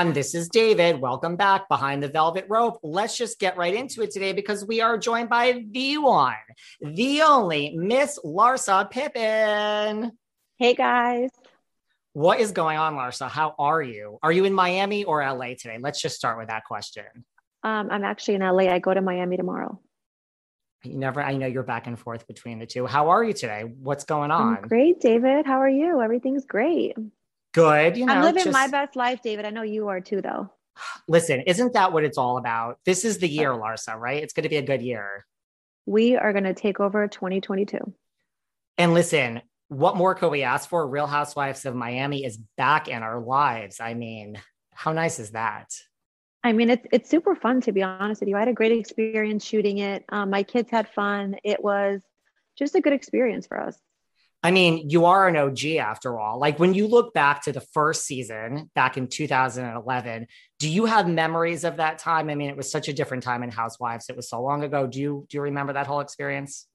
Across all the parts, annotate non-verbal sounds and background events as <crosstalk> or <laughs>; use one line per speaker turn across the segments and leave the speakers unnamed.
Everyone, this is David. Welcome back behind the velvet rope. Let's just get right into it today because we are joined by the one, the only Miss Larsa Pippen.
Hey guys.
What is going on, Larsa? How are you? Are you in Miami or LA today? Let's just start with that question.
Um, I'm actually in LA. I go to Miami tomorrow.
You never, I know you're back and forth between the two. How are you today? What's going on?
I'm great, David. How are you? Everything's great.
Good. You know,
I'm living
just-
my best life, David. I know you are too, though. <sighs>
Listen, isn't that what it's all about? This is the year, Larsa, right? It's going to be a good year.
We are going to take over 2022.
And listen, what more could we ask for? Real Housewives of Miami is back in our lives. I mean, how nice is that?
I mean, it's it's super fun to be honest with you. I had a great experience shooting it. Um, my kids had fun. It was just a good experience for us.
I mean, you are an OG after all. Like when you look back to the first season back in 2011, do you have memories of that time? I mean, it was such a different time in Housewives. It was so long ago. Do you do you remember that whole experience?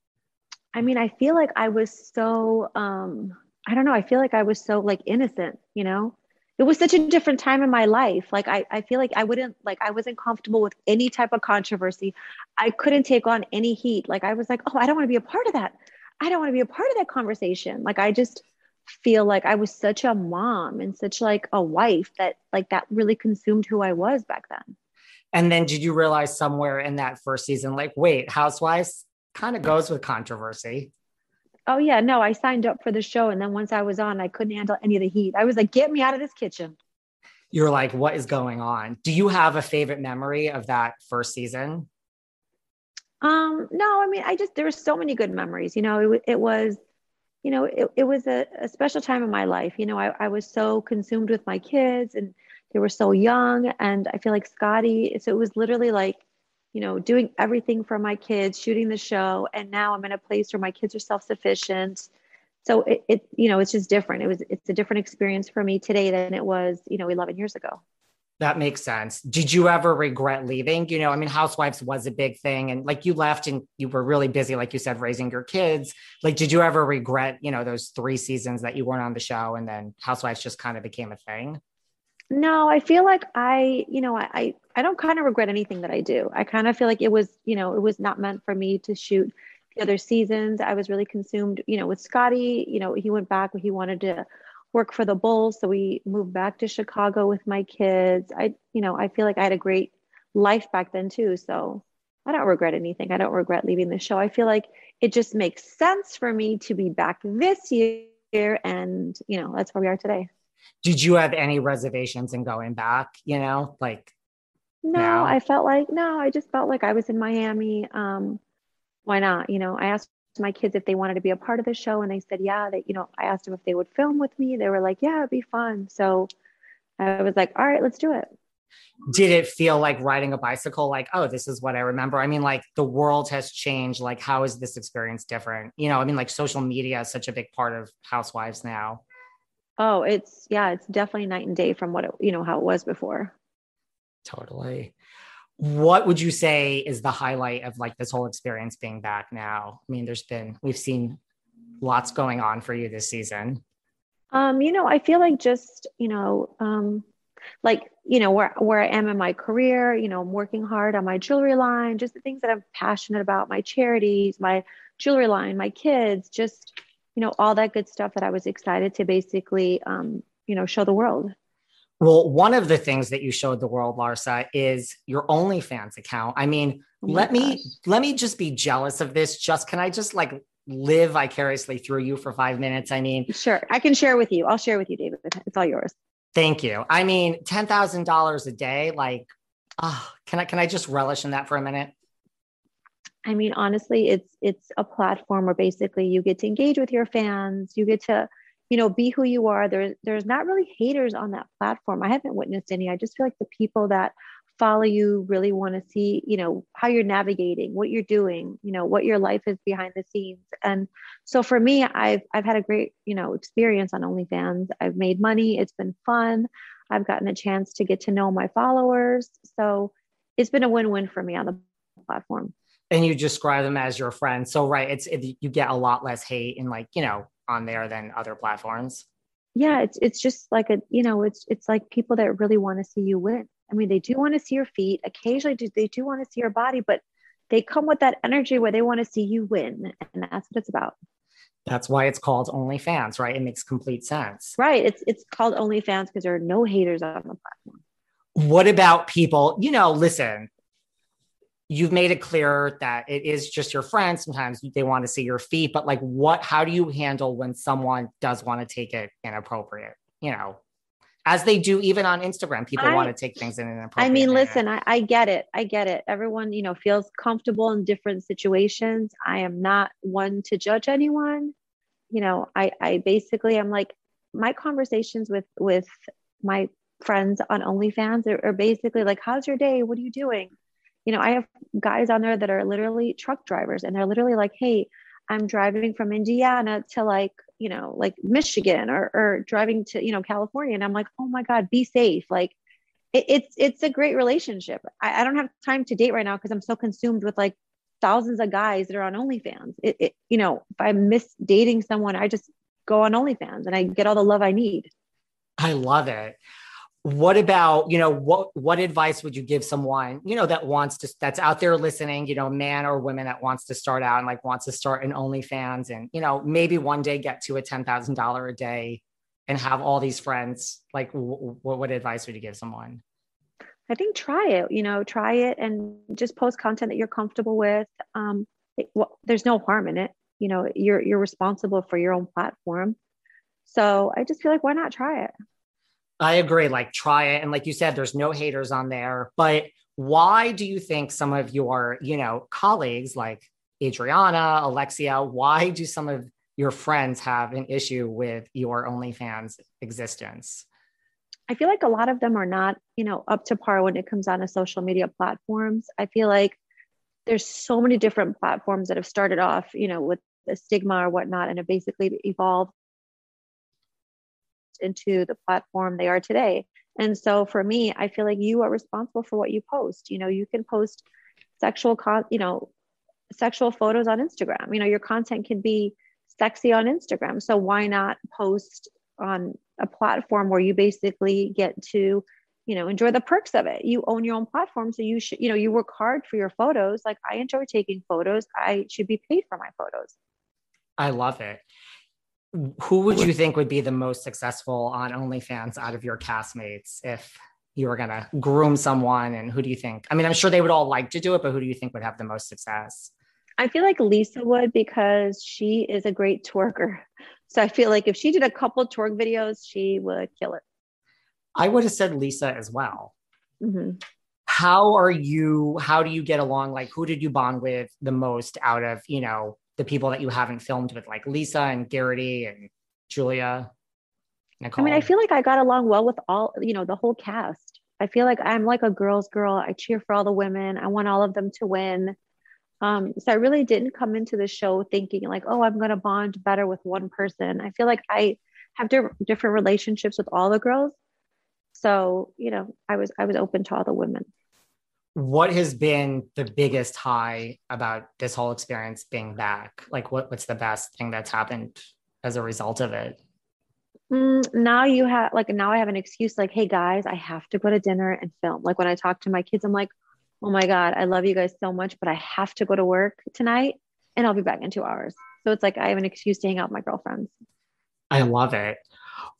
I mean, I feel like I was so um I don't know, I feel like I was so like innocent, you know? It was such a different time in my life. Like I I feel like I wouldn't like I wasn't comfortable with any type of controversy. I couldn't take on any heat. Like I was like, "Oh, I don't want to be a part of that. I don't want to be a part of that conversation." Like I just feel like I was such a mom and such like a wife that like that really consumed who I was back then.
And then did you realize somewhere in that first season, like, wait, Housewives kind of goes with controversy?
Oh yeah, no, I signed up for the show and then once I was on, I couldn't handle any of the heat. I was like, "Get me out of this kitchen."
You're like, what is going on? Do you have a favorite memory of that first season?
Um, no, I mean, I just there were so many good memories. You know, it, it was, you know, it, it was a, a special time in my life. You know, I, I was so consumed with my kids and they were so young. And I feel like Scottie, so it was literally like, you know, doing everything for my kids, shooting the show. And now I'm in a place where my kids are self-sufficient. So it, it you know, it's just different. It was, it's a different experience for me today than it was, you know, 11 years ago.
That makes sense. Did you ever regret leaving? You know, I mean, Housewives was a big thing, and like you left and you were really busy, like you said, raising your kids. Like, did you ever regret, you know, those three seasons that you weren't on the show and then Housewives just kind of became a thing?
No, I feel like I, you know, I, I, I don't kind of regret anything that I do. I kind of feel like it was, you know, it was not meant for me to shoot the other seasons. I was really consumed, you know, with Scottie, you know, he went back, he wanted to work for the Bulls. So we moved back to Chicago with my kids. I, you know, I feel like I had a great life back then too. So I don't regret anything. I don't regret leaving the show. I feel like it just makes sense for me to be back this year. And, you know, that's where we are today.
Did you have any reservations in going back? You know, like,
No,
now?
I felt like no, I just felt like I was in Miami. Um, why not? You know, I asked my kids if they wanted to be a part of the show and they said yeah that you know i asked them if they would film with me. They were like yeah it'd be fun. So i was like all right let's do it.
Did it feel like riding a bicycle like oh this is what i remember? I mean like the world has changed. Like how is this experience different? You know i mean like social media is such a big part of housewives now.
Oh it's yeah it's definitely night and day from what it you know how it was before.
Totally what would you say is the highlight of like this whole experience being back now? I mean there's been we've seen lots going on for you this season.
Um you know i feel like just you know um like you know where where I am in my career you know I'm working hard on my jewelry line just the things that I'm passionate about my charities my jewelry line my kids just you know all that good stuff that I was excited to basically um, you know show the world
well one of the things that you showed the world Larsa is your OnlyFans account. I mean oh let gosh. me let me just be jealous of this. Just can I just like live vicariously through you for five minutes? I mean
sure. I can share with you. I'll share with you David. It's all yours.
Thank you. I mean, ten thousand dollars a day, like, oh, can I can I just relish in that for a minute?
I mean, honestly, it's it's a platform where basically you get to engage with your fans, you get to, you know, be who you are. There's there's not really haters on that platform. I haven't witnessed any. I just feel like the people that follow you really want to see you know how you're navigating what you're doing you know what your life is behind the scenes. And so for me i've i've had a great you know experience on onlyfans. I've made money. It's been fun. I've gotten a chance to get to know my followers. So it's been a win-win for me on the platform.
And you describe them as your friends. So right it's it, you get a lot less hate and like you know on there than other platforms
yeah it's it's just like a you know it's it's like people that really want to see you win I mean, they do want to see your feet. Occasionally, do, they do want to see your body, but they come with that energy where they want to see you win. And that's what it's about.
That's why it's called OnlyFans, right? It makes complete sense.
Right. It's it's called OnlyFans because there are no haters on the platform.
What about people? You know, listen, you've made it clear that it is just your friends. Sometimes they want to see your feet, but like what how do you handle when someone does want to take it inappropriate? You know, as they do even on Instagram. People I, want to take things in an appropriate.
I mean,
manner.
listen, I, I, get it. I get it. Everyone, you know, feels comfortable in different situations. I am not one to judge anyone. You know, I, I basically I'm like my conversations with with my friends on OnlyFans are, are basically like, "How's your day? What are you doing?" You know, I have guys on there that are literally truck drivers, and they're literally like, "Hey, I'm driving from Indiana to like, you know, like Michigan or, or driving to, you know, California. And I'm like, oh my God, be safe. Like it, it's, it's a great relationship. I, I don't have time to date right now because I'm so consumed with like thousands of guys that are on OnlyFans. It, it, you know, if I miss dating someone, I just go on OnlyFans and I get all the love I need.
I love it what about you know what what advice would you give someone you know that wants to that's out there listening you know man or woman that wants to start out and like wants to start an OnlyFans and you know maybe one day get to a ten thousand dollar a day and have all these friends? Like w- what what advice would you give someone?
I think try it you know try it and just post content that you're comfortable with. Um it, well, there's no harm in it. You know you're you're responsible for your own platform. So I just feel like why not try it
I agree. Like, try it. And like you said, there's no haters on there. But why do you think some of your, you know, colleagues like Adriana, Alexia, why do some of your friends have an issue with your OnlyFans existence?
I feel like a lot of them are not, you know, up to par when it comes on to social media platforms. I feel like there's so many different platforms that have started off, you know, with the stigma or whatnot, and have basically evolved into the platform they are today. And so for me, I feel like you are responsible for what you post. You know, you can post sexual con, you know, sexual photos on Instagram. You know, your content can be sexy on Instagram. So why not post on a platform where you basically get to, you know, enjoy the perks of it. You own your own platform. So you should, you know, you work hard for your photos. Like I enjoy taking photos. I should be paid for my photos.
I love it who would you think would be the most successful on OnlyFans out of your castmates if you were going to groom someone? And who do you think? I mean, I'm sure they would all like to do it, but who do you think would have the most success?
I feel like Lisa would because she is a great twerker. <laughs> So I feel like if she did a couple twerk videos, she would kill it.
I would have said Lisa as well. Mm-hmm. How are you? How do you get along? Like, who did you bond with the most out of, you know, the people that you haven't filmed with, like Lisa and Guerdy and Julia? Nicole?
I mean, I feel like I got along well with all, you know, the whole cast. I feel like I'm like a girl's girl. I cheer for all the women. I want all of them to win. Um, so I really didn't come into the show thinking like, oh, I'm going to bond better with one person. I feel like I have di- different relationships with all the girls. So, you know, I was I was open to all the women.
What has been the biggest high about this whole experience being back? Like what what's the best thing that's happened as a result of it?
Mm, now you have like now I have an excuse like, hey guys, I have to go to dinner and film. Like when I talk to my kids, I'm like, oh my God, I love you guys so much, but I have to go to work tonight and I'll be back in two hours. So it's like I have an excuse to hang out with my girlfriends.
I love it.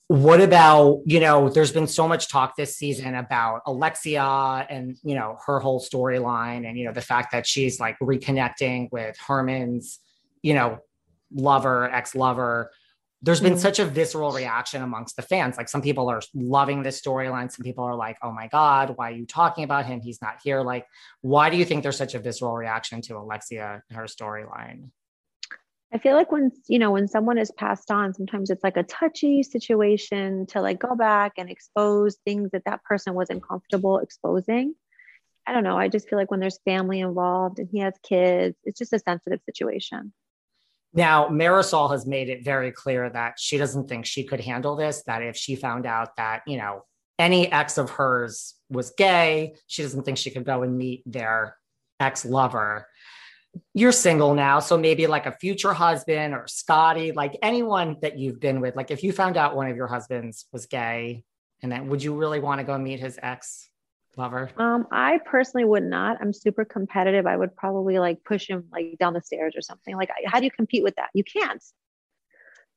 What about, you know, there's been so much talk this season about Alexia and, you know, her whole storyline and, you know, the fact that she's like reconnecting with Herman's, you know, lover, ex lover there's been mm-hmm. such a visceral reaction amongst the fans. Like some people are loving this storyline. Some people are like, oh my God, why are you talking about him? He's not here. Like, why do you think there's such a visceral reaction to Alexia and her storyline?
I feel like when, you know, when someone is passed on, sometimes it's like a touchy situation to like go back and expose things that that person wasn't comfortable exposing. I don't know. I just feel like when there's family involved and he has kids, it's just a sensitive situation.
Now, Marysol has made it very clear that she doesn't think she could handle this, that if she found out that, you know, any ex of hers was gay, she doesn't think she could go and meet their ex lover. You're single now, so maybe like a future husband or Scottie, like anyone that you've been with. Like if you found out one of your husbands was gay, and then would you really want to go meet his ex? lover?
Um, I personally would not. I'm super competitive. I would probably like push him like down the stairs or something. Like, how do you compete with that? You can't.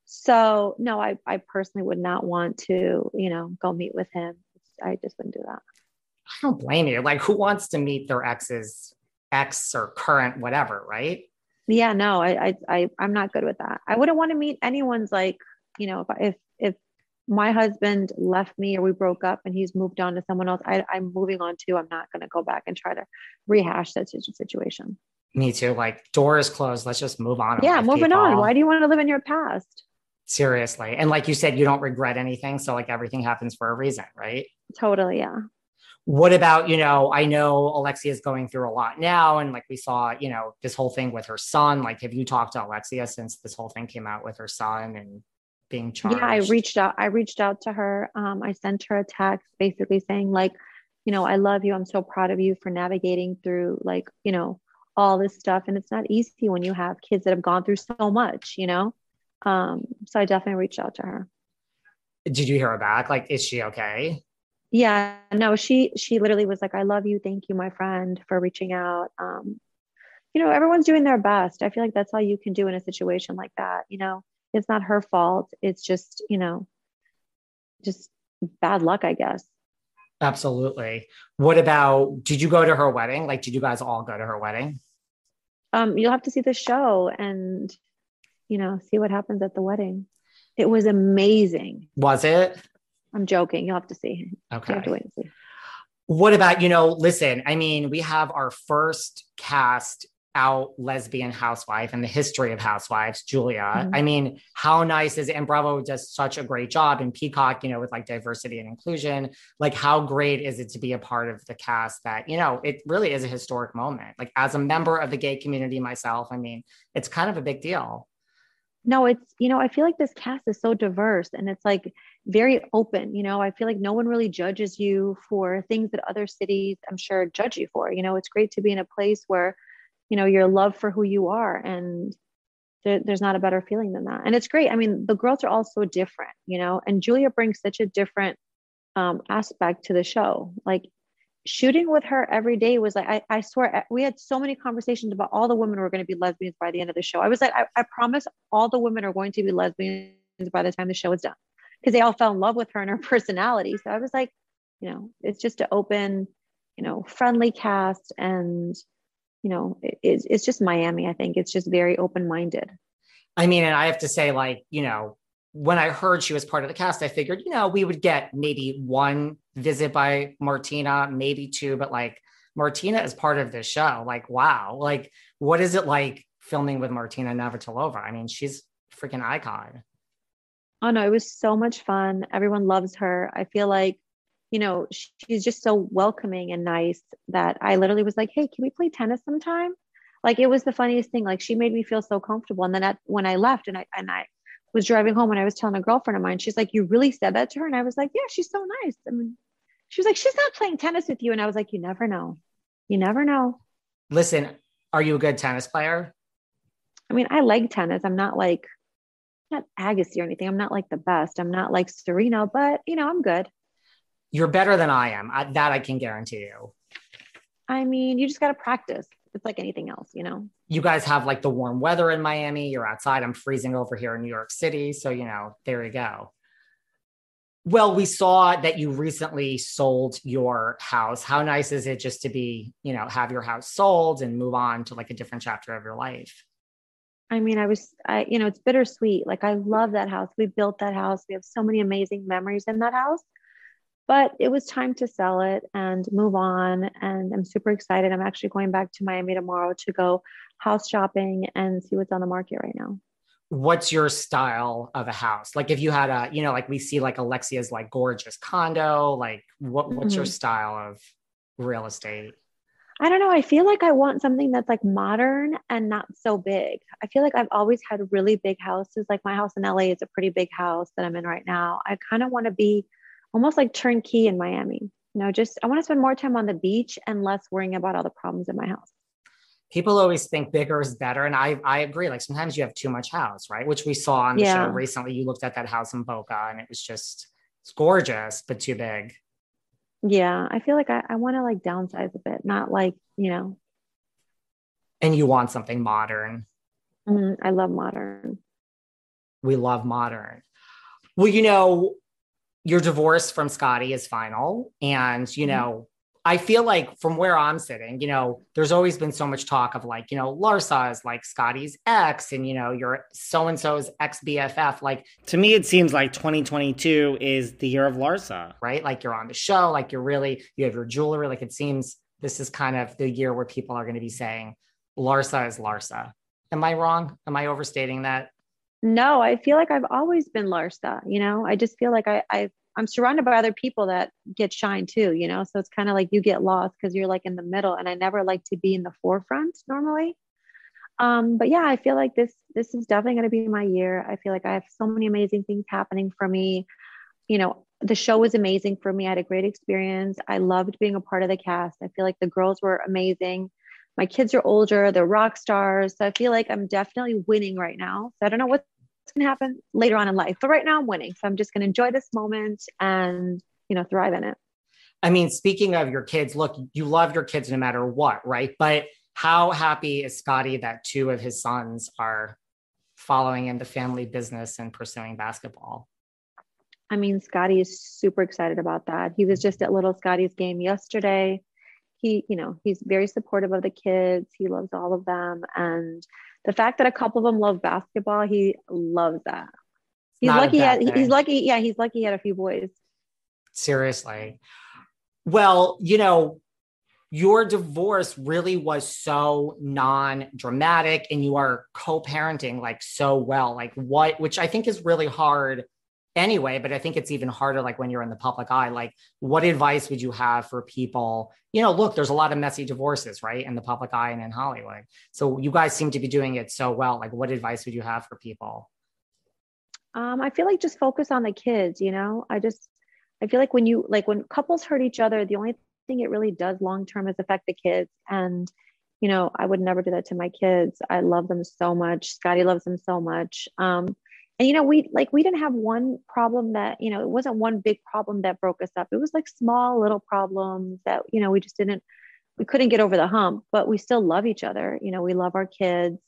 So no, I I personally would not want to, you know, go meet with him. I just wouldn't do that.
I don't blame you. Like, who wants to meet their ex's ex or current whatever, right?
Yeah, no, I I, I I'm not good with that. I wouldn't want to meet anyone's like, you know, if if if my husband left me or we broke up and he's moved on to someone else, I, I'm moving on too. I'm not going to go back and try to rehash that situation.
Me too. Like door is closed. Let's just move on.
Yeah, moving people. on. Why do you want to live in your past?
Seriously. And like you said, you don't regret anything. So like everything happens for a reason, right?
Totally. Yeah.
What about, you know, I know Alexia is going through a lot now. And like we saw, you know, this whole thing with her son. Like, have you talked to Alexia since this whole thing came out with her son and being charged?
Yeah, I reached out. I reached out to her. Um, I sent her a text basically saying, like, you know, I love you. I'm so proud of you for navigating through, like, you know, all this stuff. And it's not easy when you have kids that have gone through so much, you know? Um, so I definitely reached out to her.
Did you hear her back? Like, is she okay?
Yeah, no, she she literally was like, I love you. Thank you, my friend, for reaching out. Um, you know, everyone's doing their best. I feel like that's all you can do in a situation like that, you know? It's not her fault. It's just you know just bad luck i guess.
Absolutely. What about did you go to her wedding? Like did you guys all go to her wedding?
Um you'll have to see the show and you know see what happens at the wedding. It was amazing.
Was it
i'm joking you'll have to see
okay you
have to wait and see
what about you know listen i mean we have our first cast out lesbian housewife in the history of housewives, Julia. Mm-hmm. I mean, how nice is it? And Bravo does such a great job in Peacock, you know, with like diversity and inclusion. Like, how great is it to be a part of the cast that, you know, it really is a historic moment. Like, as a member of the gay community myself, I mean, it's kind of a big deal.
No, it's, you know, I feel like this cast is so diverse and it's like very open. You know, I feel like no one really judges you for things that other cities, I'm sure, judge you for. You know, it's great to be in a place where you know your love for who you are and there, there's not a better feeling than that and it's great i mean the girls are all so different you know and julia brings such a different um, aspect to the show like shooting with her every day was like I, I swear we had so many conversations about all the women were going to be lesbians by the end of the show i was like I, I promise all the women are going to be lesbians by the time the show is done because they all fell in love with her and her personality so i was like you know it's just an open you know friendly cast and you know, it's, it's just Miami. I think it's just very open minded.
I mean, and I have to say, like, you know, when I heard she was part of the cast, I figured, you know, we would get maybe one visit by Martina, maybe two, but like Martina is part of this show. Like, wow, like, what is it like filming with Martina Navratilova. I mean, she's freaking icon.
Oh no, it was so much fun. Everyone loves her. I feel like, you know, she's just so welcoming and nice that I literally was like, "Hey, can we play tennis sometime?" Like it was the funniest thing. Like she made me feel so comfortable. And then at, when I left and I and I was driving home and I was telling a girlfriend of mine, she's like, "You really said that to her?" And I was like, "Yeah, she's so nice." I mean, she was like, "She's not playing tennis with you," and I was like, "You never know. You never know."
Listen, are you a good tennis player?
I mean, I like tennis. I'm not like not Agassi or anything. I'm not like the best. I'm not like Serena, but you know, I'm good.
You're better than I am. I, that I can guarantee you.
I mean, you just got to practice. It's like anything else, you know.
You guys have like the warm weather in Miami. You're outside. I'm freezing over here in New York City. So, you know, there you go. Well, we saw that you recently sold your house. How nice is it just to be, you know, have your house sold and move on to like a different chapter of your life?
I mean, I was, I, you know, it's bittersweet. Like, I love that house. We built that house. We have so many amazing memories in that house. But it was time to sell it and move on. And I'm super excited. I'm actually going back to Miami tomorrow to go house shopping and see what's on the market right now.
What's your style of a house? Like, if you had a, you know, like we see like Alexia's like gorgeous condo, like what, what's mm-hmm. your style of real estate?
I don't know. I feel like I want something that's like modern and not so big. I feel like I've always had really big houses. Like my house in LA is a pretty big house that I'm in right now. I kind of want to be almost like turnkey in Miami. You know, just I want to spend more time on the beach and less worrying about all the problems in my house.
People always think bigger is better. And I, I agree. Like sometimes you have too much house, right? Which we saw on the yeah. show recently. You looked at that house in Boca and it was just it's gorgeous, but too big
yeah i feel like i, I want to like downsize a bit not like you know
and you want something modern
mm, i love modern
we love modern well you know your divorce from Scottie is final and you mm-hmm. know I feel like from where I'm sitting, you know, there's always been so much talk of like, you know, Larsa is like Scottie's ex and, you know, your so and so's ex BFF. Like, to me, it seems like 2022 is the year of Larsa, right? Like, you're on the show, like, you're really, you have your jewelry. Like, it seems this is kind of the year where people are going to be saying Larsa is Larsa. Am I wrong? Am I overstating that?
No, I feel like I've always been Larsa. You know, I just feel like I, I've I'm surrounded by other people that get shine too, you know? So it's kind of like you get lost because you're like in the middle. And I never like to be in the forefront normally. Um, but yeah, I feel like this this is definitely going to be my year. I feel like I have so many amazing things happening for me. You know, the show was amazing for me. I had a great experience. I loved being a part of the cast. I feel like the girls were amazing. My kids are older, they're rock stars. So I feel like I'm definitely winning right now. So I don't know what's going to happen later on in life. But right now I'm winning. So I'm just going to enjoy this moment and, you know, thrive in it.
I mean, speaking of your kids, look, you love your kids no matter what, right? But how happy is Scottie that two of his sons are following in the family business and pursuing basketball?
I mean, Scottie is super excited about that. He was just at little Scotty's game yesterday. He, you know, he's very supportive of the kids. He loves all of them. And the fact that a couple of them love basketball, he loves that. He's Not lucky. Had, he's lucky. Yeah, he's lucky he had a few boys.
Seriously. Well, you know, your divorce really was so non-dramatic and you are co-parenting like so well like what which i think is really hard anyway, but I think it's even harder like when you're in the public eye. Like, what advice would you have for people? You know, look, there's a lot of messy divorces, right, in the public eye and in Hollywood. So you guys seem to be doing it so well. Like, what advice would you have for people?
Um, I feel like just focus on the kids, you know. I just I feel like when you like when couples hurt each other, the only thing it really does long term is affect the kids. And you know, I would never do that to my kids. I love them so much. Scottie loves them so much. Um, and you know we like we didn't have one problem that you know it wasn't one big problem that broke us up. It was like small little problems that you know we just didn't we couldn't get over the hump but we still love each other. You know we love our kids.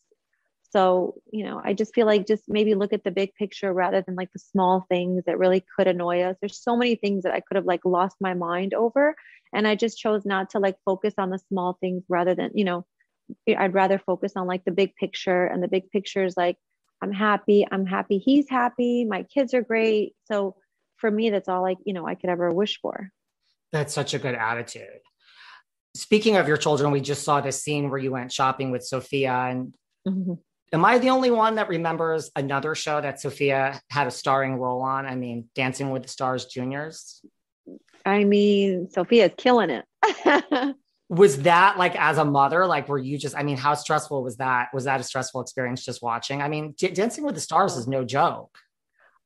So you know i just feel like just maybe look at the big picture rather than like the small things that really could annoy us. There's so many things that i could have like lost my mind over and i just chose not to like focus on the small things rather than you know i'd rather focus on like the big picture and the big picture is like I'm happy. I'm happy. He's happy. My kids are great. So for me, that's all like, you know, I could ever wish for.
That's such a good attitude. Speaking of your children, we just saw this scene where you went shopping with Sophia and
Mm-hmm. Am I the only one that remembers another show that Sophia had a starring role on? I mean, Dancing with the Stars Juniors.
I mean, Sophia's killing it. <laughs>
was that like as a mother, like were you just? I mean, how stressful was that? Was that a stressful experience just watching? I mean, D- Dancing with the Stars is no joke.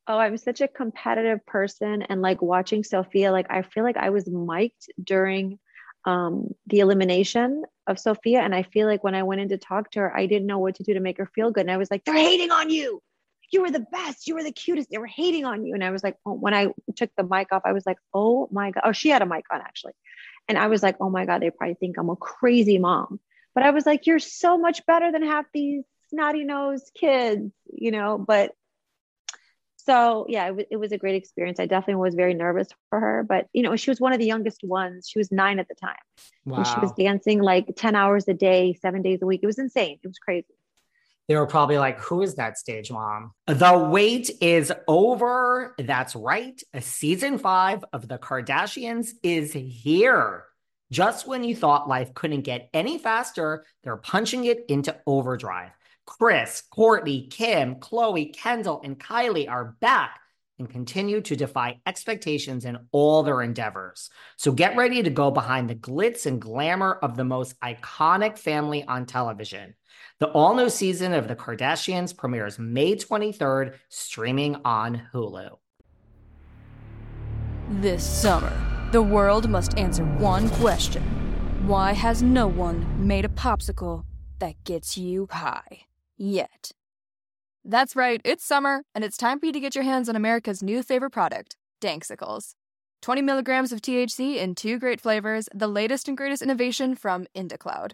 Oh, I'm such a competitive person, and like watching Sophia like I feel like I was mic'd during um, the elimination of Sophia And I feel like when I went in to talk to her, I didn't know what to do to make her feel good. And I was like, they're hating on you. You were the best. You were the cutest. They were hating on you. And I was like, oh, when I took the mic off, I was like, oh my God. Oh, she had a mic on actually. And I was like, oh my God, they probably think I'm a crazy mom. But I was like, you're so much better than half these snotty nosed kids, you know. But so yeah, it, w- it was a great experience. I definitely was very nervous for her, but you know, she was one of the youngest ones. She was nine at the time. Wow. And she was dancing like 10 hours a day, seven days a week. It was insane. It was crazy.
They were probably like, Who is that stage mom? The wait is over. That's right. Season five of The Kardashians is here. Just when you thought life couldn't get any faster, they're punching it into overdrive. Kris, Kourtney, Kim, Khloé, Kendall, and Kylie are back and continue to defy expectations in all their endeavors. So get ready to go behind the glitz and glamour of the most iconic family on television. The all new season of The Kardashians premieres May 23rd, streaming on Hulu.
This summer, the world must answer one question Why has no one made a popsicle that gets you high? Yet. That's right, it's summer, and it's time for you to get your hands on America's new favorite product, Danksicles. 20 milligrams of THC in two great flavors, the latest and greatest innovation from IndaCloud.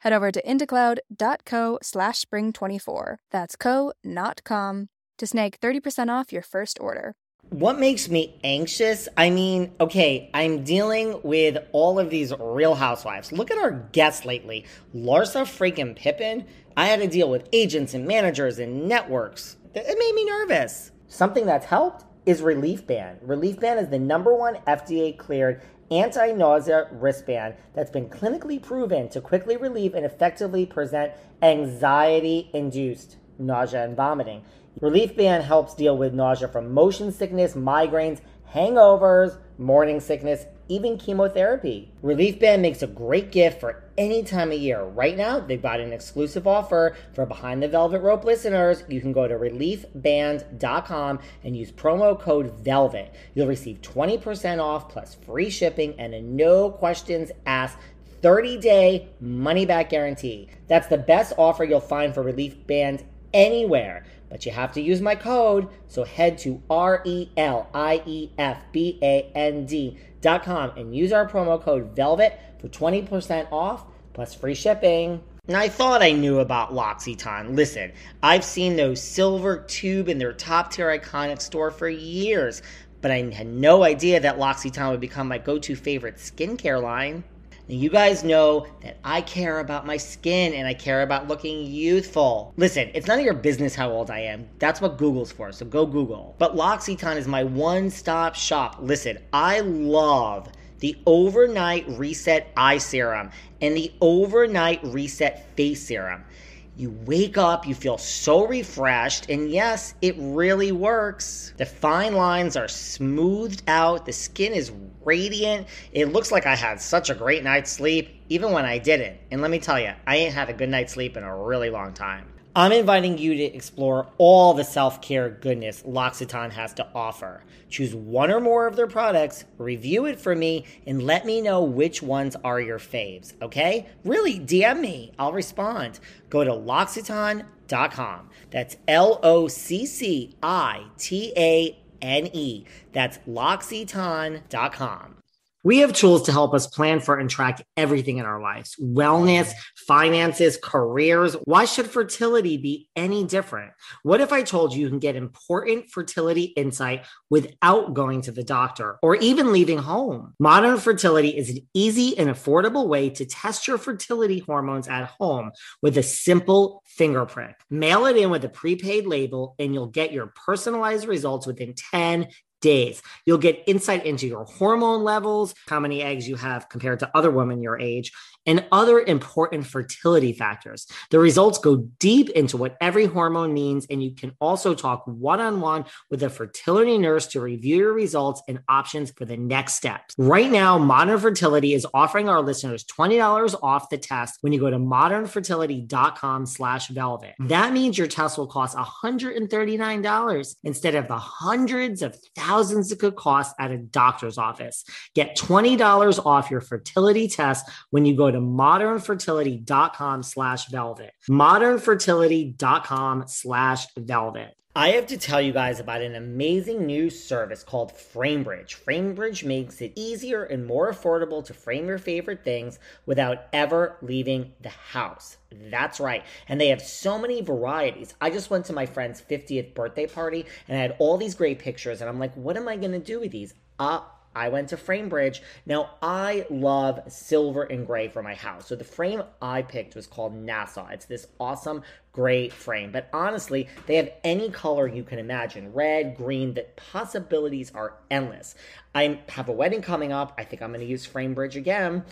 Head over to indacloud.co slash spring24. That's co, not com, to snag 30% off your first order.
What makes me anxious? I mean, okay, I'm dealing with all of these real housewives. Look at our guests lately. Larsa freaking Pippen. I had to deal with agents and managers and networks. It made me nervous. Something that's helped is Relief Band. Relief Band is the number one FDA cleared anti nausea wristband that's been clinically proven to quickly relieve and effectively prevent anxiety induced nausea and vomiting. Relief Band helps deal with nausea from motion sickness, migraines, hangovers, morning sickness, even chemotherapy. Relief Band makes a great gift for any time of year. Right now, they've got an exclusive offer for Behind the Velvet Rope listeners. You can go to reliefband.com and use promo code VELVET. You'll receive 20% off plus free shipping and a no questions asked 30 day money back guarantee. That's the best offer you'll find for Relief Band anywhere but you have to use my code. So head to R E L I E F B A N D.com and use our promo code VELVET for 20% off plus free shipping. Now, I thought I knew about L'Occitane. Listen, I've seen those silver tube in their top tier iconic store for years, but I had no idea that L'Occitane would become my go to favorite skincare line. Now, you guys know that I care about my skin and I care about looking youthful. Listen, it's none of your business how old I am. That's what Google's for, so go Google. But L'Occitane is my one stop shop. Listen, I love the overnight reset eye serum and the overnight reset face serum. You wake up, you feel so refreshed, and yes, it really works. The fine lines are smoothed out, the skin is radiant. It looks like I had such a great night's sleep, even when I didn't. And let me tell you, I ain't had a good night's sleep in a really long time. I'm inviting you to explore all the self care goodness L'Occitane has to offer. Choose one or more of their products, review it for me, and let me know which ones are your faves, okay? Really, DM me. I'll respond. Go to L'Occitane.com. That's L O C C I T A N E. That's L'Occitane.com. We have tools to help us plan for and track everything in our lives wellness, finances, careers. Why should fertility be any different? What if I told you you can get important fertility insight without going to the doctor or even leaving home? Modern Fertility is an easy and affordable way to test your fertility hormones at home with a simple finger prick. Mail it in with a prepaid label, and you'll get your personalized results within 10 days. You'll get insight into your hormone levels, how many eggs you have compared to other women your age, and other important fertility factors. The results go deep into what every hormone means, and you can also talk one on one with a fertility nurse to review your results and options for the next steps. Right now, Modern Fertility is offering our listeners $20 off the test when you go to modernfertility.com slash velvet. That means your test will cost $139 instead of the hundreds of thousands it could cost at a doctor's office. Get $20 off your fertility test when you go to modernfertility.com slash velvet. Modernfertility.com slash velvet. I have to tell you guys about an amazing new service called FrameBridge. FrameBridge makes it easier and more affordable to frame your favorite things without ever leaving the house. That's right. And they have so many varieties. I just went to my friend's 50th birthday party and I had all these great pictures. And I'm like, what am I going to do with these? Uh, I went to FrameBridge. Now, I love silver and gray for my house. So the frame I picked was called Nassau. It's this awesome gray frame. But honestly, they have any color you can imagine red, green, the possibilities are endless. I have a wedding coming up. I think I'm going to use FrameBridge again.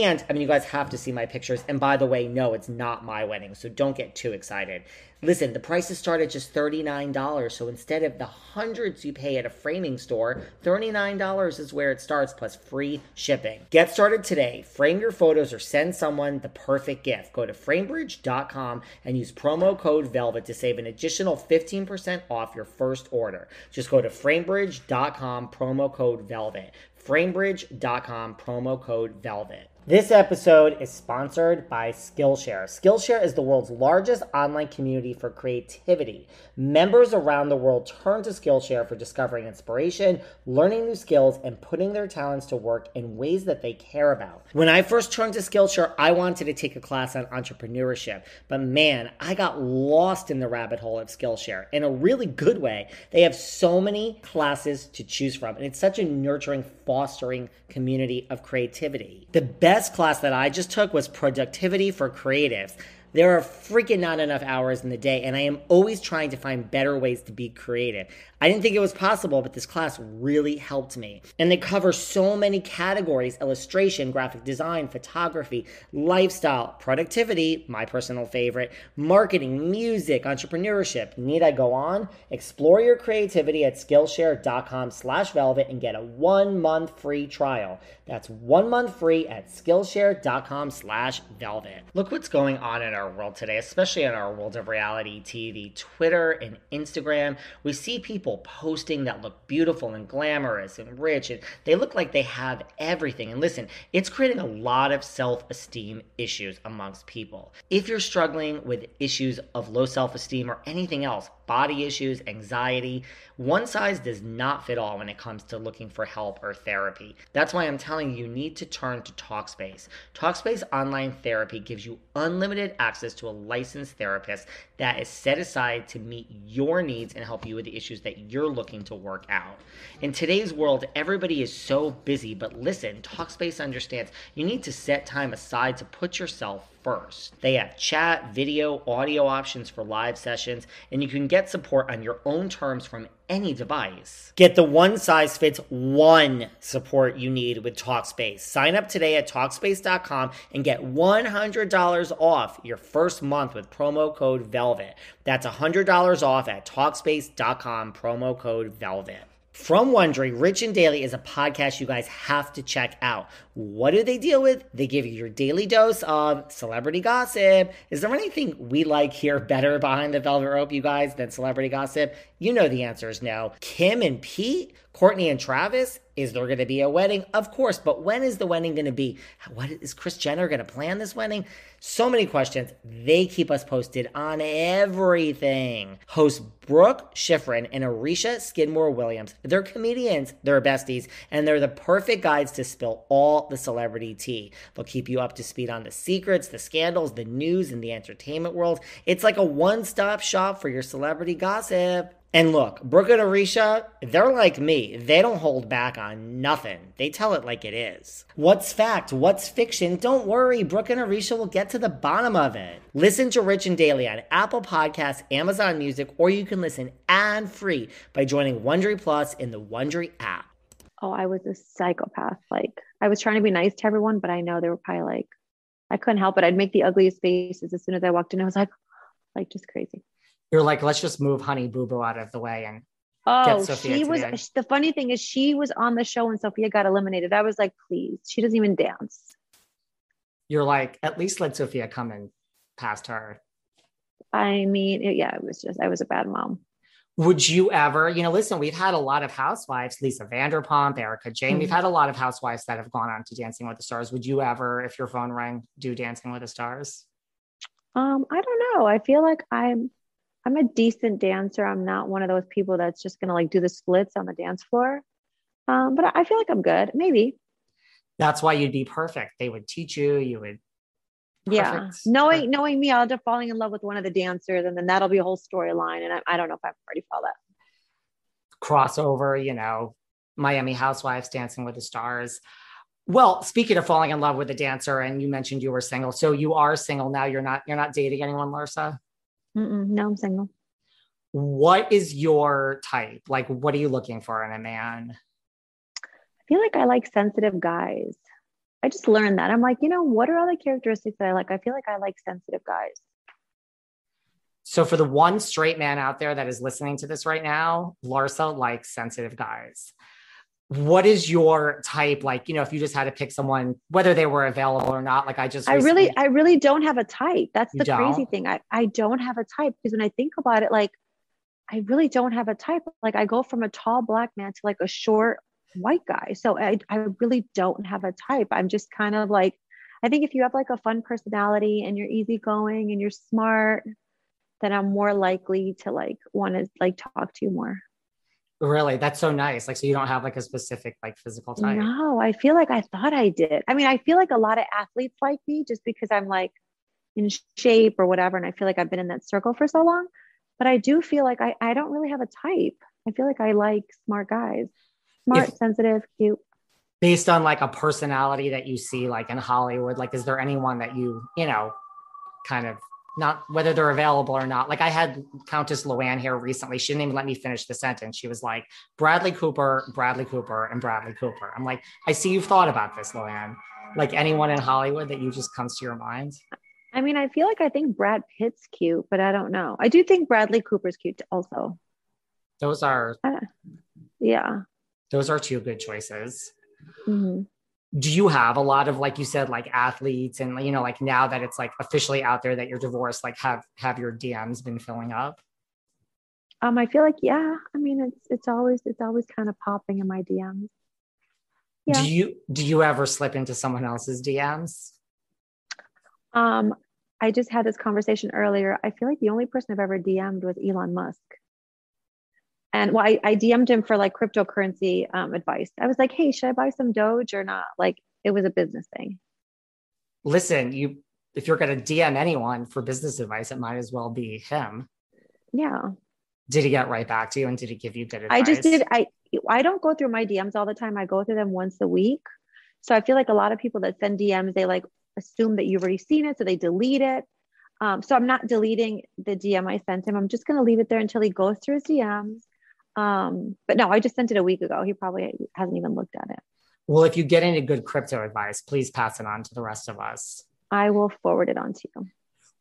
And I mean, you guys have to see my pictures. And by the way, no, it's not my wedding, so don't get too excited. Listen, the prices start at just $39. So instead of the hundreds you pay at a framing store, $39 is where it starts plus free shipping. Get started today. Frame your photos or send someone the perfect gift. Go to framebridge.com and use promo code VELVET to save an additional 15% off your first order. Just go to framebridge.com, promo code VELVET. Framebridge.com, promo code VELVET. This episode is sponsored by Skillshare. Skillshare is the world's largest online community for creativity. Members around the world turn to Skillshare for discovering inspiration, learning new skills, and putting their talents to work in ways that they care about. When I first turned to Skillshare, I wanted to take a class on entrepreneurship, but man, I got lost in the rabbit hole of Skillshare in a really good way. They have so many classes to choose from, and it's such a nurturing, fostering community of creativity. The best class that I just took was Productivity for Creatives. There are freaking not enough hours in the day, and I am always trying to find better ways to be creative. I didn't think it was possible, but this class really helped me. And they cover so many categories illustration, graphic design, photography, lifestyle, productivity, my personal favorite, marketing, music, entrepreneurship. Need I go on? Explore your creativity at Skillshare.com slash velvet and get a one month free trial. That's one month free at Skillshare.com slash velvet. Look what's going on in our world today, especially in our world of reality TV, Twitter and Instagram. We see people people posting that look beautiful and glamorous and rich and they look like they have everything. And listen, it's creating a lot of self esteem issues amongst people. If you're struggling with issues of low self esteem or anything else, body issues, anxiety. One size does not fit all when it comes to looking for help or therapy. That's why I'm telling you, you need to turn to Talkspace. Talkspace online therapy gives you unlimited access to a licensed therapist that is set aside to meet your needs and help you with the issues that you're looking to work out. In today's world, everybody is so busy, but listen, Talkspace understands you need to set time aside to put yourself first. They have chat, video, audio options for live sessions, and you can get support on your own terms from any device. Get the one size fits one support you need with Talkspace. Sign up today at Talkspace.com and get $100 off your first month with promo code VELVET. That's $100 off at Talkspace.com, promo code VELVET. From Wondery, Rich and Daily is a podcast you guys have to check out. What do they deal with? They give you your daily dose of celebrity gossip. Is there anything we like here better behind the velvet rope, you guys, than celebrity gossip? You know the answer is no. Kim and Pete
Kourtney and Travis, is there going to be a wedding? Of course, but when is the wedding going to be? What is Kris Jenner going to plan this wedding? So many questions. They keep us posted on everything. Host Brooke Siffrinn and Aricia Skidmore Williams. They're comedians, they're besties, and they're the perfect guides to spill all the celebrity tea. They'll keep you up to speed on the secrets, the scandals, the news, and the entertainment world. It's like a one stop shop for your celebrity gossip. And look, Brooke and Aricia, they're like me. They don't hold back on nothing. They tell it like it is. What's fact? What's fiction? Don't worry, Brooke and Aricia will get to the bottom of it. Listen to Rich and Daily on Apple Podcasts, Amazon Music, or you can listen ad-free by joining Wondery Plus in the Wondery app.
Oh, I was a psychopath. Like I was trying to be nice to everyone, but I know they were probably like, I couldn't help it. I'd make the ugliest faces as soon as I walked in. I was like, like just crazy
you're like, let's just move Honey Boo Boo out of the way and
Oh, she was the, the funny thing is she was on the show and Sophia got eliminated. I was like, please, she doesn't even dance.
You're like, at least let Sophia come and past her.
I mean, it, yeah, it was just I was a bad mom.
Would you ever, you know, listen, we've had a lot of housewives, Lisa Vanderpump, Erika Jayne. Mm-hmm. We've had a lot of housewives that have gone on to Dancing with the Stars. Would you ever, if your phone rang, do Dancing with the Stars?
Um, I don't know. I feel like I'm I'm a decent dancer. I'm not one of those people that's just gonna like do the splits on the dance floor. Um, but I feel like I'm good. Maybe.
That's why you'd be perfect. They would teach you. You would.
Perfect. Yeah, knowing knowing me, I'll end up falling in love with one of the dancers, and then that'll be a whole storyline. And I, I don't know if I've already all that.
Crossover, you know, Miami Housewives, Dancing with the Stars. Well, speaking of falling in love with a dancer, and you mentioned you were single, so you are single now. You're not. You're not dating anyone, Larsa.
Mm-mm, no, I'm single.
What is your type? Like, what are you looking for in a man?
I feel like I like sensitive guys. I just learned that. I'm like, you know, what are all the characteristics that I like? I feel like I like sensitive guys.
So, for the one straight man out there that is listening to this right now, Larsa likes sensitive guys what is your type? Like you know if you just had to pick someone whether they were available or not like i just
i really i really don't have a type. That's the crazy thing. I i don't have a type because when i think about it like i really don't have a type. Like i go from a tall black man to like a short white guy. So i i really don't have a type. I'm just kind of like i think if you have like a fun personality and you're easygoing and you're smart then i'm more likely to like want to like talk to you more
Really? That's so nice. Like, so you don't have like a specific like physical type?
No, I feel like I thought I did. I mean, I feel like a lot of athletes like me just because I'm like in shape or whatever. And I feel like I've been in that circle for so long. But I do feel like I, I don't really have a type. I feel like I like smart guys, smart, if, sensitive, cute.
Based on like a personality that you see like in Hollywood, like, is there anyone that you, you know, kind of not whether they're available or not. Like I had Countess Luann here recently. She didn't even let me finish the sentence. She was like, Bradley Cooper, Bradley Cooper, and Bradley Cooper. I'm like, I see you've thought about this, Luann. Like anyone in Hollywood that you just comes to your mind?
I mean, I feel like I think Brad Pitt's cute, but I don't know. I do think Bradley Cooper's cute also.
Those are,
uh, yeah.
Those are two good choices. Mm-hmm do you have a lot of like you said like athletes and you know like now that it's like officially out there that you're divorced like have have your dms been filling up?
Um i feel like yeah. I mean it's it's always it's always kind of popping in my dms
yeah. do you do you ever slip into someone else's dms
um i just had this conversation earlier. I feel like the only person i've ever dm'd was elon musk and well, I, I DM'd him for like cryptocurrency um, advice. I was like, hey, should I buy some Doge or not? Like it was a business thing.
Listen, you if you're gonna DM anyone for business advice, it might as well be him.
Yeah.
Did he get right back to you and did he give you good advice?
I just did. I I don't go through my DMs all the time. I go through them once a week. So I feel like a lot of people that send DMs, they like assume that you've already seen it, so they delete it. Um, so I'm not deleting the DM I sent him. I'm just going to leave it there until he goes through his DMs um, but no, I just sent it a week ago. He probably hasn't even looked at it.
Well, if you get any good crypto advice, please pass it on to the rest of us.
I will forward it on to you.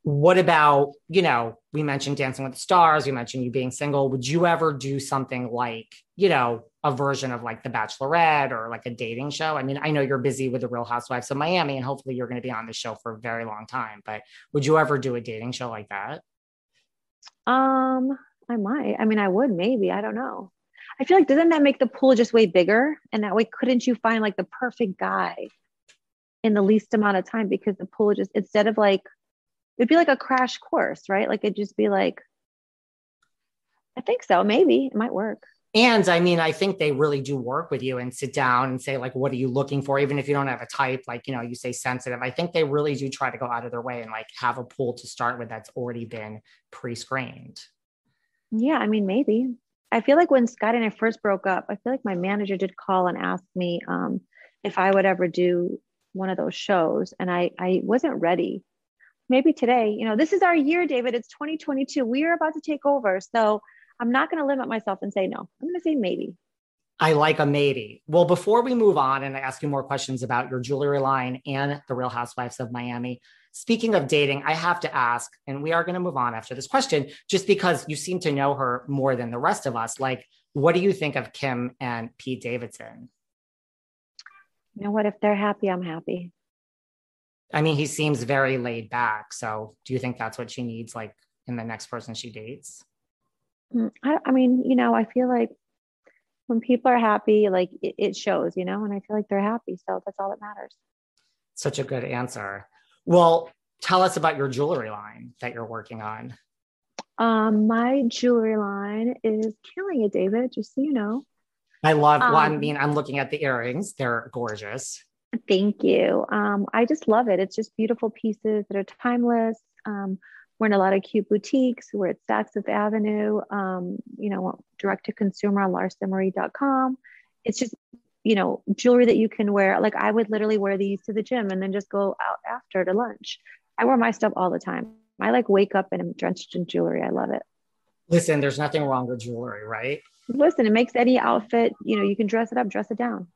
What about, you know, we mentioned Dancing with the Stars, we mentioned you being single. Would you ever do something like, you know, a version of like The Bachelorette or like a dating show? I mean, I know you're busy with the Real Housewives of Miami and hopefully you're going to be on the show for a very long time, but would you ever do a dating show like that?
Um, I might. I mean, I would maybe. I don't know. I feel like doesn't that make the pool just way bigger? And that way, couldn't you find like the perfect guy in the least amount of time? Because the pool just instead of like it'd be like a crash course, right? Like it'd just be like, I think so. Maybe it might work.
And I mean, I think they really do work with you and sit down and say, like, what are you looking for? Even if you don't have a type, like, you know, you say sensitive. I think they really do try to go out of their way and like have a pool to start with that's already been pre screened.
Yeah. I mean, maybe. I feel like when Scott and I first broke up, I feel like my manager did call and ask me um, if I would ever do one of those shows. And I, I wasn't ready. Maybe today, you know, this is our year, David. It's 2022. We are about to take over. So I'm not going to limit myself and say no. I'm going to say maybe.
I like a maybe. Well, before we move on and ask you more questions about your jewelry line and the Real Housewives of Miami, speaking of dating, I have to ask, and we are going to move on after this question, just because you seem to know her more than the rest of us. Like, what do you think of Kim and Pete Davidson?
You know what? If they're happy, I'm happy.
I mean, he seems very laid back. So, do you think that's what she needs, like, in the next person she dates?
Mm, I, I mean, you know, I feel like when people are happy, like it, it shows, you know, and I feel like they're happy. So that's all that matters.
Such a good answer. Well, tell us about your jewelry line that you're working on.
Um, my jewelry line is killing it, David, just so you know.
I love, um, well, I um, mean, I'm looking at the earrings, they're gorgeous.
Thank you. Um, I just love it. It's just beautiful pieces that are timeless. Um, we're in a lot of cute boutiques. We're at Saks Fifth Avenue, um, you know, direct to consumer on larsamarie.com. It's just, you know, jewelry that you can wear. Like I would literally wear these to the gym and then just go out after to lunch. I wear my stuff all the time. I like wake up and I'm drenched in jewelry. I love it.
Listen, there's nothing wrong with jewelry, right?
Listen, it makes any outfit, you know, you can dress it up, dress it down.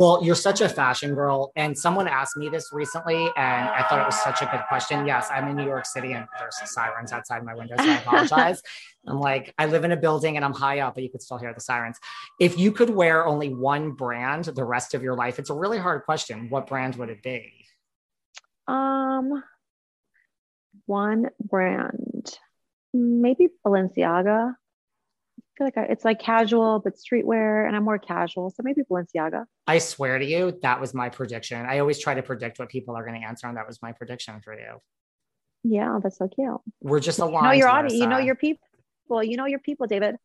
Well, you're such a fashion girl. And someone asked me this recently, and I thought it was such a good question. Yes, I'm in New York City and there's sirens outside my window, so I apologize. <laughs> I'm like, I live in a building and I'm high up, but you could still hear the sirens. If you could wear only one brand the rest of your life, it's a really hard question. What brand would it be?
Um, one brand, maybe Balenciaga feel like I, it's like casual but streetwear, and I'm more casual, so maybe Balenciaga.
I swear to you, that was my prediction. I always try to predict what people are going to answer, and that was my prediction for you.
Yeah, that's so cute.
We're just aligned.
You know your audience. You know your people. Well, you know your people, David.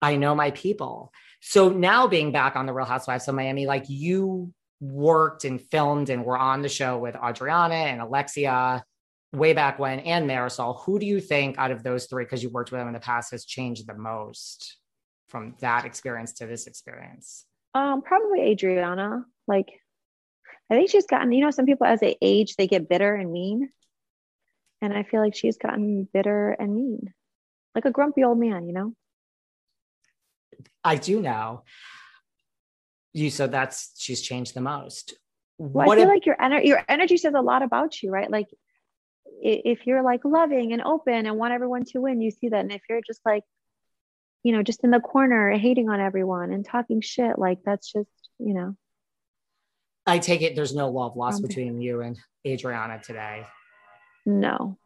I know my people. So now being back on the Real Housewives of Miami, like you worked and filmed and were on the show with Adriana and Alexia way back when and Marysol, Who do you think out of those three, because you worked with them in the past, has changed the most? From that experience to this experience?
Um, probably Adriana. Like, I think she's gotten, you know, some people as they age, they get bitter and mean. And I feel like she's gotten bitter and mean, like a grumpy old man, you know?
I do know. You so that's she's changed the most.
Well, I feel if, like your energy your energy says a lot about you, right? Like if you're like loving and open and want everyone to win, you see that. And if you're just like you know, just in the corner hating on everyone and talking shit. Like that's just, you know.
I take it there's no love lost okay. Um, between you and Adriana today.
No.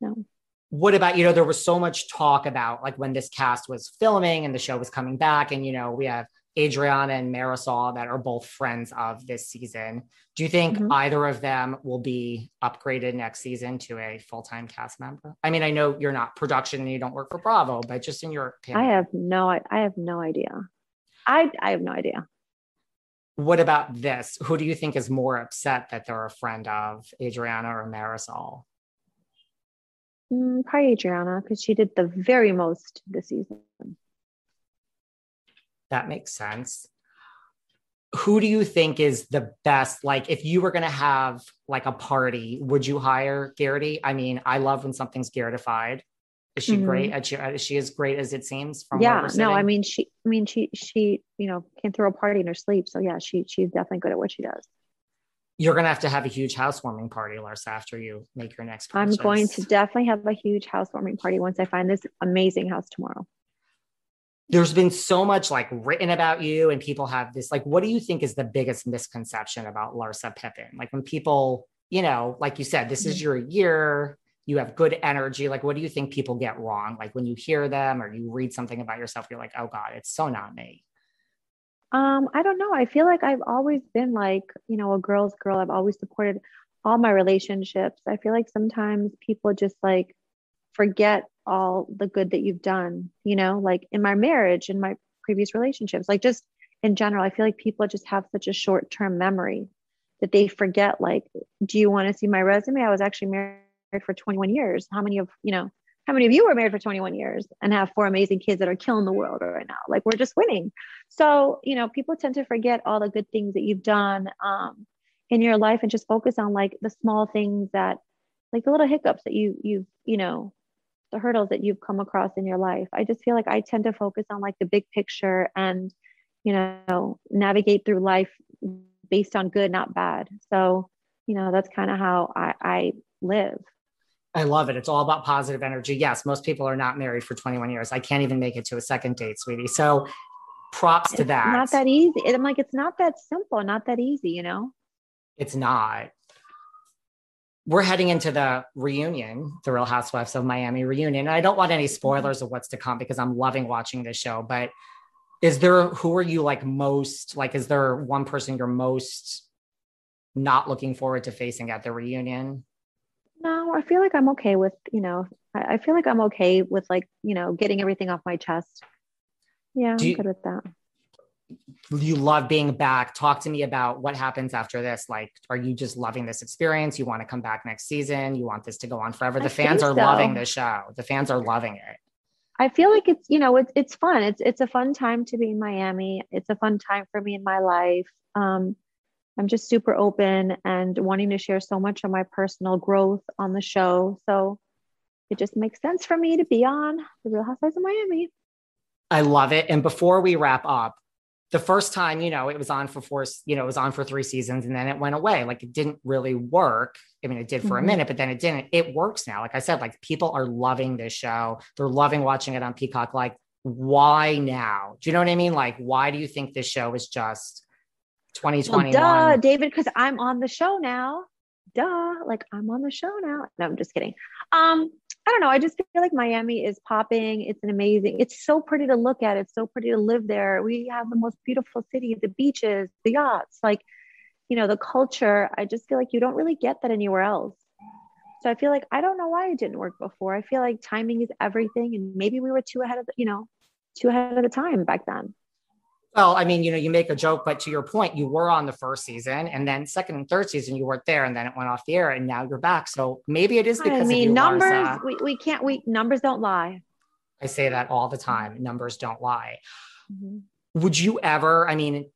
No.
What about, you know, there was so much talk about like when this cast was filming and the show was coming back, and, you know, we have Adriana and Marysol that are both friends of this season. Do you think mm-hmm. either of them will be upgraded next season to a full time cast member? I mean, I know you're not production and you don't work for Bravo, but just in your opinion,
I have no, I have no idea. I, I have no idea.
What about this? Who do you think is more upset that they're a friend of Adriana or Marysol?
Mm, probably Adriana because she did the very most this season.
That makes sense. Who do you think is the best? Like, if you were going to have like a party, would you hire Guerdy? I mean, I love when something's Guerdified. Is she mm-hmm. great? Is she, is she as great as it seems? From
yeah, no, I mean, she, I mean, she, she, you know, can throw a party in her sleep. So yeah, she, she's definitely good at what she does.
You're gonna have to have a huge housewarming party, Larsa, after you make your next.
Purchase. I'm going to definitely have a huge housewarming party once I find this amazing house tomorrow
there's been so much like written about you and people have this like what do you think is the biggest misconception about larsa pippen like when people you know like you said this is mm-hmm. your year you have good energy. Like, what do you think people get wrong? Like when you hear them or you read something about yourself, you're like, oh God, it's so not me.
Um, I don't know. I feel like I've always been like, you know, a girl's girl. I've always supported all my relationships. I feel like sometimes people just like forget all the good that you've done, you know, like in my marriage, in my previous relationships, like just in general, I feel like people just have such a short term memory that they forget, like, do you want to see my resume? I was actually married for 21 years. How many of, you know, how many of you were married for 21 years and have four amazing kids that are killing the world right now? Like we're just winning. So, you know, people tend to forget all the good things that you've done um, in your life and just focus on like the small things that, like the little hiccups that you, you've, you know, the hurdles that you've come across in your life. I just feel like I tend to focus on like the big picture and, you know, navigate through life based on good, not bad. So, you know, that's kind of how I, I live.
I love it. It's all about positive energy. Yes, most people are not married for 21 years. I can't even make it to a second date, sweetie. So props
it's
to that.
Not that easy. I'm like, it's not that simple, not that easy, you know?
It's not. We're heading into the reunion, the Real Housewives of Miami reunion. And I don't want any mm-hmm. spoilers of what's to come because I'm loving watching this show. But is there, who are you like most, like, is there one person you're most not looking forward to facing at the reunion?
No, I feel like I'm okay with, you know, I, I feel like I'm okay with like, you know, getting everything off my chest. Yeah, Do I'm you, good with that.
You love being back. Talk to me about what happens after this. Like, are you just loving this experience? You want to come back next season? You want this to go on forever? The I fans are so. loving the show. The fans are loving it.
I feel like it's, you know, it's it's fun. It's it's a fun time to be in Miami. It's a fun time for me in my life. Um, I'm just super open and wanting to share so much of my personal growth on the show. So it just makes sense for me to be on The Real Housewives of Miami.
I love it. And before we wrap up, the first time, you know, it was on for four, you know, it was on for three seasons and then it went away. Like it didn't really work. I mean, it did for mm-hmm. a minute, but then it didn't. It works now. Like I said, like people are loving this show. They're loving watching it on Peacock. Like, why now? Do you know what I mean? Like, why do you think this show is just 2021. Well,
duh, David, because I'm on the show now. Duh, like I'm on the show now. No, I'm just kidding. Um, I don't know. I just feel like Miami is popping. It's an amazing, it's so pretty to look at. It's so pretty to live there. We have the most beautiful city, the beaches, the yachts, like, you know, the culture. I just feel like you don't really get that anywhere else. So I feel like I don't know why it didn't work before. I feel like timing is everything. And maybe we were too ahead of the, you know, too ahead of the time back then.
Well, I mean, you know, you make a joke, but to your point, you were on the first season, and then second and third season you weren't there, and then it went off the air, and now you're back. So maybe it is because I mean,
numbers. We, we can't. We numbers don't lie.
I say that all the time. Numbers don't lie. Mm-hmm. Would you ever? I mean,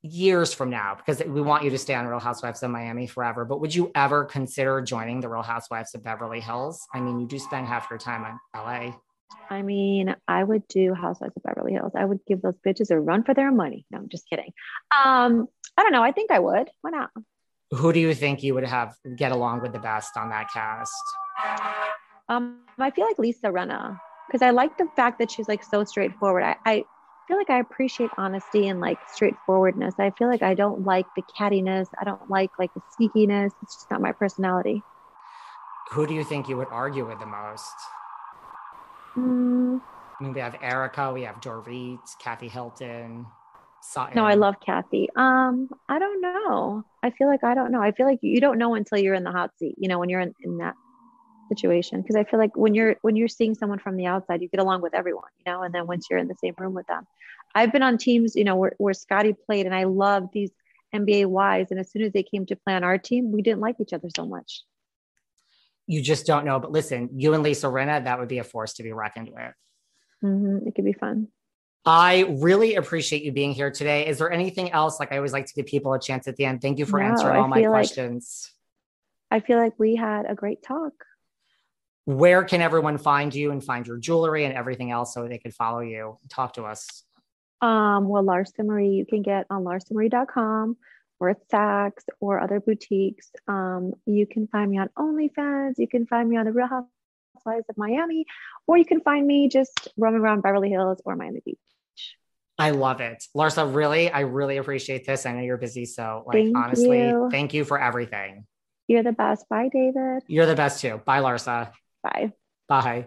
years from now, because we want you to stay on Real Housewives of Miami forever. But would you ever consider joining the Real Housewives of Beverly Hills? I mean, you do spend half your time in LA.
I mean, I would do Housewives of Beverly Hills. I would give those bitches a run for their money. No, I'm just kidding. Um, I don't know. I think I would. Why not?
Who do you think you would have get along with the best on that cast?
Um, I feel like Lisa Rinna because I like the fact that she's like so straightforward. I, I feel like I appreciate honesty and like straightforwardness. I feel like I don't like the cattiness. I don't like like the sneakiness. It's just not my personality.
Who do you think you would argue with the most?
Mm.
I mean, we have Erika, we have Dorit, Kathy Hilton.
Sutton. No, I love Kathy. Um, I don't know. I feel like I don't know. I feel like you don't know until you're in the hot seat. You know, when you're in, in that situation, because I feel like when you're when you're seeing someone from the outside, you get along with everyone. You know, and then once you're in the same room with them, I've been on teams. You know, where where Scottie played, and I love these NBA wives. And as soon as they came to play on our team, we didn't like each other so much
you just don't know. But listen, you and Lisa Rinna, that would be a force to be reckoned with.
Mm-hmm. It could be fun.
I really appreciate you being here today. Is there anything else? Like I always like to give people a chance at the end. Thank you for no, answering all my questions.
Like, I feel like we had a great talk.
Where can everyone find you and find your jewelry and everything else so they could follow you? Talk to us.
Um, well, Larsa Marie, you can get on larsamarie.com or at Saks or other boutiques. Um, you can find me on OnlyFans. You can find me on the Real Housewives of Miami, or you can find me just roaming around Beverly Hills or Miami Beach.
I love it. Larsa, really, I really appreciate this. I know you're busy. So, like, thank honestly, you. thank you for everything.
You're the best. Bye, David.
You're the best too. Bye, Larsa.
Bye.
Bye.